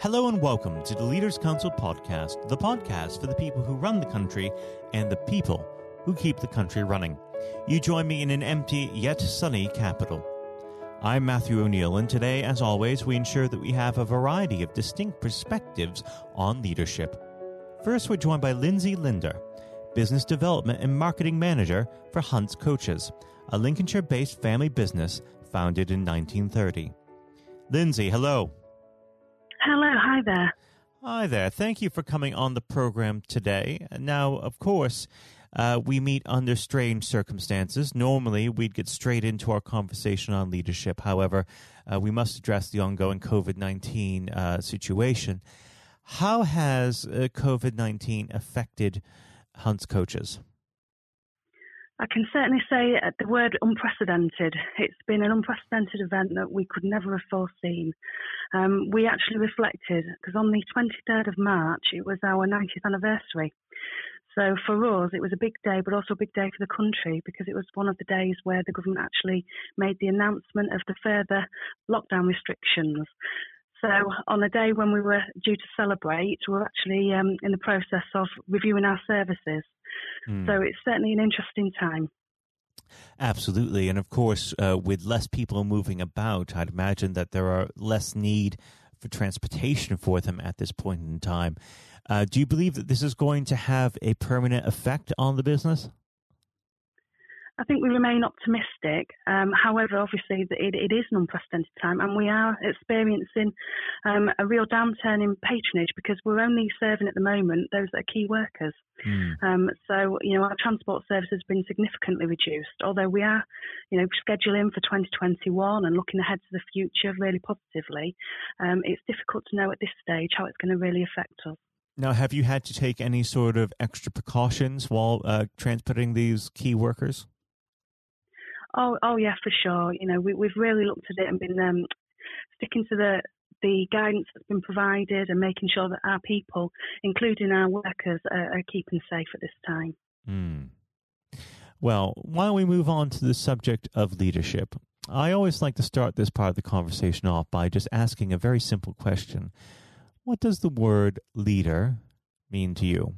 Hello and welcome to the Leaders Council podcast, the podcast for the people who run the country and the people who keep the country running. You join me in an empty yet sunny capital. I'm Matthew O'Neill, and today, as always, we ensure that we have a variety of distinct perspectives on leadership. First, we're joined by Lindsay Linder, Business Development and Marketing Manager for Hunts Coaches, a Lincolnshire based family business founded in 1930. Lindsay, hello. Hello, hi there. Hi there. Thank you for coming on the program today. Now, of course, uh, we meet under strange circumstances. Normally, we'd get straight into our conversation on leadership. However, uh, we must address the ongoing COVID 19 uh, situation. How has uh, COVID 19 affected Hunts coaches? I can certainly say the word unprecedented. It's been an unprecedented event that we could never have foreseen. Um, we actually reflected because on the 23rd of March, it was our 90th anniversary. So for us, it was a big day, but also a big day for the country because it was one of the days where the government actually made the announcement of the further lockdown restrictions. So on a day when we were due to celebrate, we're actually um, in the process of reviewing our services. Mm. So it's certainly an interesting time. Absolutely. And of course, uh, with less people moving about, I'd imagine that there are less need for transportation for them at this point in time. Uh, do you believe that this is going to have a permanent effect on the business? I think we remain optimistic. Um, however, obviously, it, it is an unprecedented time, and we are experiencing um, a real downturn in patronage because we're only serving at the moment those that are key workers. Mm. Um, so, you know, our transport service has been significantly reduced, although we are, you know, scheduling for 2021 and looking ahead to the future really positively. Um, it's difficult to know at this stage how it's going to really affect us. Now, have you had to take any sort of extra precautions while uh, transporting these key workers? Oh, oh yeah, for sure. You know, we, we've really looked at it and been um, sticking to the the guidance that's been provided and making sure that our people, including our workers, are, are keeping safe at this time. Mm. Well, don't we move on to the subject of leadership? I always like to start this part of the conversation off by just asking a very simple question What does the word leader mean to you?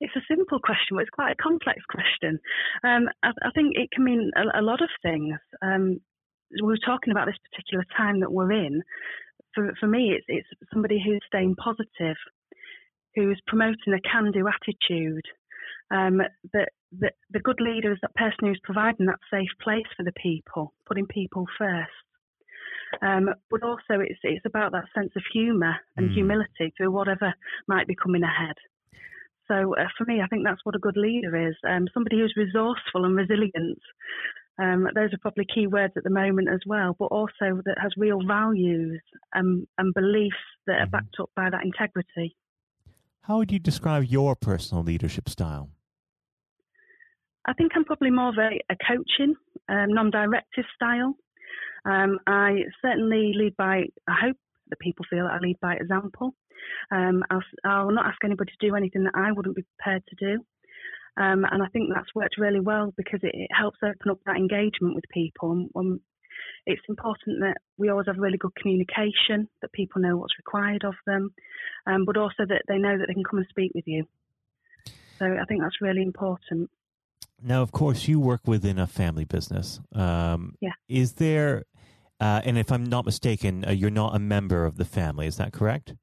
It's a simple question, but it's quite a complex question. Um, I, I, think it can mean a, a lot of things. Um, we were talking about this particular time that we're in. For, for me, it's, it's somebody who's staying positive, who's promoting a can-do attitude. Um, the, the, the good leader is that person who's providing that safe place for the people, putting people first. Um, but also, it's it's about that sense of humour and mm. humility through whatever might be coming ahead. So uh, for me, I think that's what a good leader is um, somebody who's resourceful and resilient. Um, those are probably key words at the moment as well, but also that has real values and, and beliefs that are mm-hmm. backed up by that integrity. How would you describe your personal leadership style? I think I'm probably more of a, a coaching, um, non directive style. Um, I certainly lead by, I hope that people feel that I lead by example. Um, I'll, I'll, not ask anybody to do anything that I wouldn't be prepared to do. Um, and I think that's worked really well because it, it helps open up that engagement with people. And, and it's important that we always have really good communication, that people know what's required of them, um, but also that they know that they can come and speak with you. So I think that's really important. Now, of course, you work within a family business. Um, yeah. Is there, uh, and if I'm not mistaken, uh, you're not a member of the family, is that correct?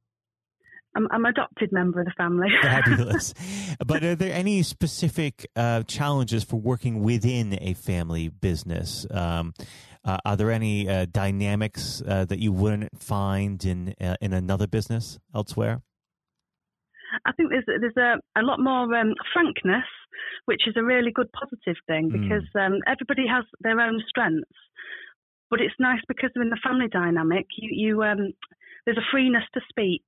I'm, I'm an adopted member of the family. Fabulous. But are there any specific uh, challenges for working within a family business? Um, uh, are there any uh, dynamics uh, that you wouldn't find in uh, in another business elsewhere? I think there's there's a, a lot more um, frankness, which is a really good positive thing hmm. because mm. um, everybody has their own strengths. But it's nice because in the family dynamic, you you um, there's a freeness to speak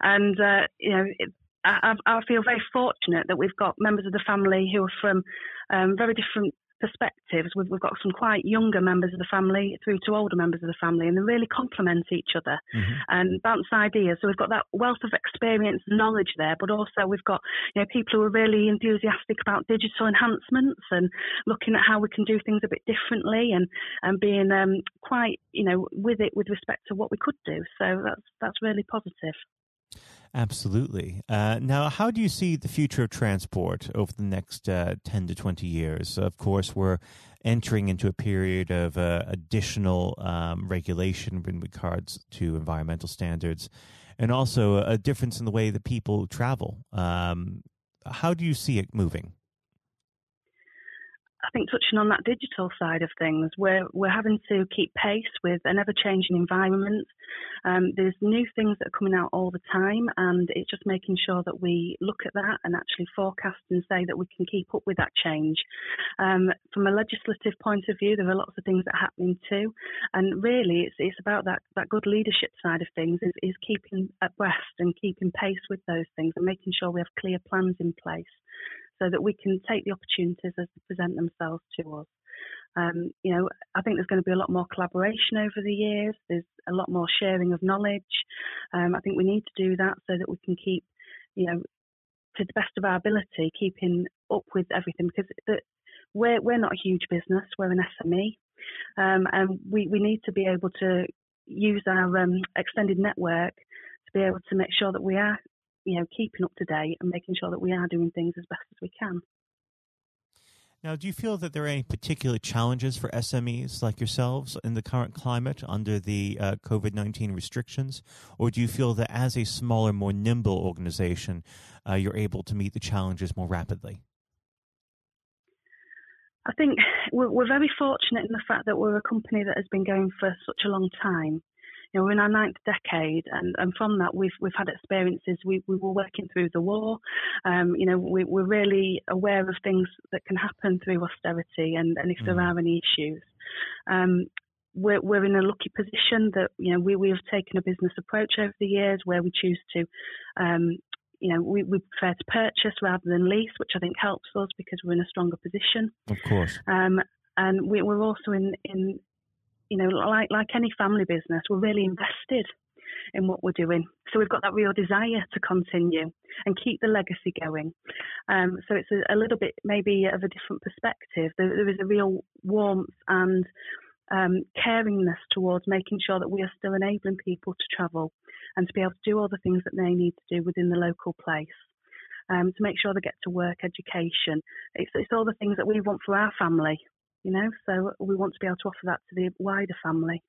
and, uh, you know, it, I, I, feel very fortunate that we've got members of the family who are from um, very different perspectives. We've, we've got some quite younger members of the family through to older members of the family, and they really complement each other mm-hmm. and bounce ideas. So we've got that wealth of experience, knowledge there, but also we've got you know people who are really enthusiastic about digital enhancements and looking at how we can do things a bit differently, and and being um, quite you know with it with respect to what we could do. So that's that's really positive. Absolutely. Uh, now, how do you see the future of transport over the next uh, 10 to 20 years? Of course, we're entering into a period of uh, additional um, regulation in regards to environmental standards and also a difference in the way that people travel. Um, how do you see it moving? I think touching on that digital side of things, we're we're having to keep pace with an ever changing environment. Um, there's new things that are coming out all the time, and it's just making sure that we look at that and actually forecast and say that we can keep up with that change. Um, from a legislative point of view, there are lots of things that are happening too, and really, it's it's about that that good leadership side of things is, is keeping abreast and keeping pace with those things and making sure we have clear plans in place so that we can take the opportunities as they present themselves to us. Um, you know, I think there's going to be a lot more collaboration over the years. There's a lot more sharing of knowledge. Um, I think we need to do that so that we can keep, you know, to the best of our ability, keeping up with everything because the, we're we're not a huge business. We're an SME, um, and we we need to be able to use our um, extended network to be able to make sure that we are you know, keeping up to date and making sure that we are doing things as best as we can. Now, do you feel that there are any particular challenges for SMEs like yourselves in the current climate under the uh, COVID 19 restrictions? Or do you feel that as a smaller, more nimble organization, uh, you're able to meet the challenges more rapidly? I think we're, we're, very fortunate in the fact that we're a company that has been going for such a long time you know, we're in our ninth decade, and, and from that we've we've had experiences. We we were working through the war. Um, you know, we, we're really aware of things that can happen through austerity, and, and if mm. there are any issues. Um, we're, we're in a lucky position that you know we, we have taken a business approach over the years where we choose to um, you know, we, we prefer to purchase rather than lease, which I think helps us because we're in a stronger position. Of course. Um, and we, are also in, in you know, like like any family business, we're really invested in what we're doing. So we've got that real desire to continue and keep the legacy going. Um, so it's a, a, little bit maybe of a different perspective. There, there is a real warmth and um, caringness towards making sure that we are still enabling people to travel and to be able to do all the things that they need to do within the local place. Um, to make sure they get to work, education. It's, it's all the things that we want for our family you know. So we want to be able to offer that to the wider family.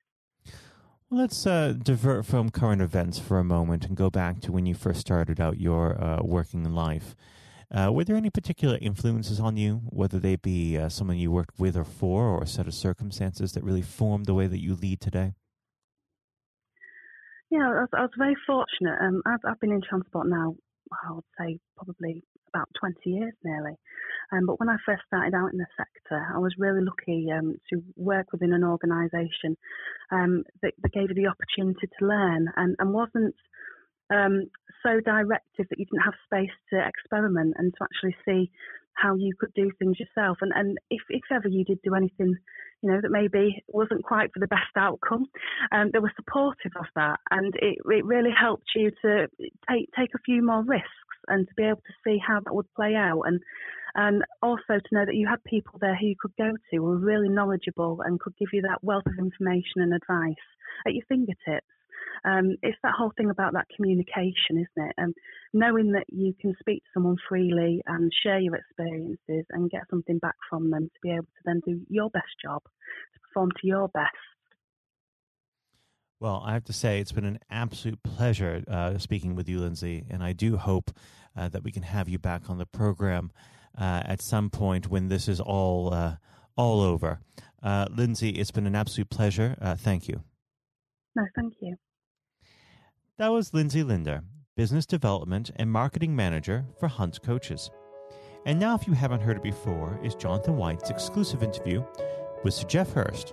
Well, let's uh, divert from current events for a moment and go back to when you first started out your uh, working life. Uh, were there any particular influences on you, whether they be uh, someone you worked with or for, or a set of circumstances that really formed the way that you lead today? Yeah, I was, I was very fortunate. Um, I've, I've, been in transport now, I would say probably about 20 years nearly. Um, but when I first started out in the sector, I was really lucky um, to work within an organisation um, that, that, gave you the opportunity to learn and, and wasn't um, so directive that you didn't have space to experiment and to actually see how you could do things yourself. And, and if, if ever you did do anything, you know, that maybe wasn't quite for the best outcome, um, they were supportive of that. And it, it really helped you to take, take a few more risks and to be able to see how that would play out. And and also to know that you had people there who you could go to who were really knowledgeable and could give you that wealth of information and advice at your fingertips. Um, it's that whole thing about that communication, isn't it? And knowing that you can speak to someone freely and share your experiences and get something back from them to be able to then do your best job, to perform to your best. Well, I have to say, it's been an absolute pleasure uh, speaking with you, Lindsay, and I do hope uh, that we can have you back on the program uh, at some point when this is all uh, all over. Uh, Lindsay, it's been an absolute pleasure. Uh, thank you. No, thank you. That was Lindsay Linder, Business Development and Marketing Manager for Hunt Coaches. And now, if you haven't heard it before, is Jonathan White's exclusive interview with Sir Geoff Hurst.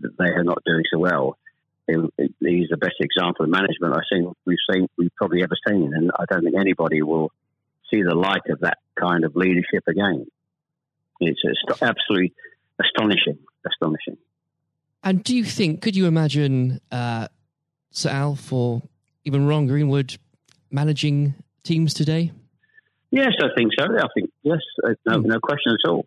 they are not doing so well. He's the best example of management I've seen. We've seen we've probably ever seen, and I don't think anybody will see the like of that kind of leadership again. It's absolutely astonishing, astonishing. And do you think? Could you imagine uh, Sir Alf or even Ron Greenwood managing teams today? Yes, I think so. I think yes, uh, no, mm. no question at all.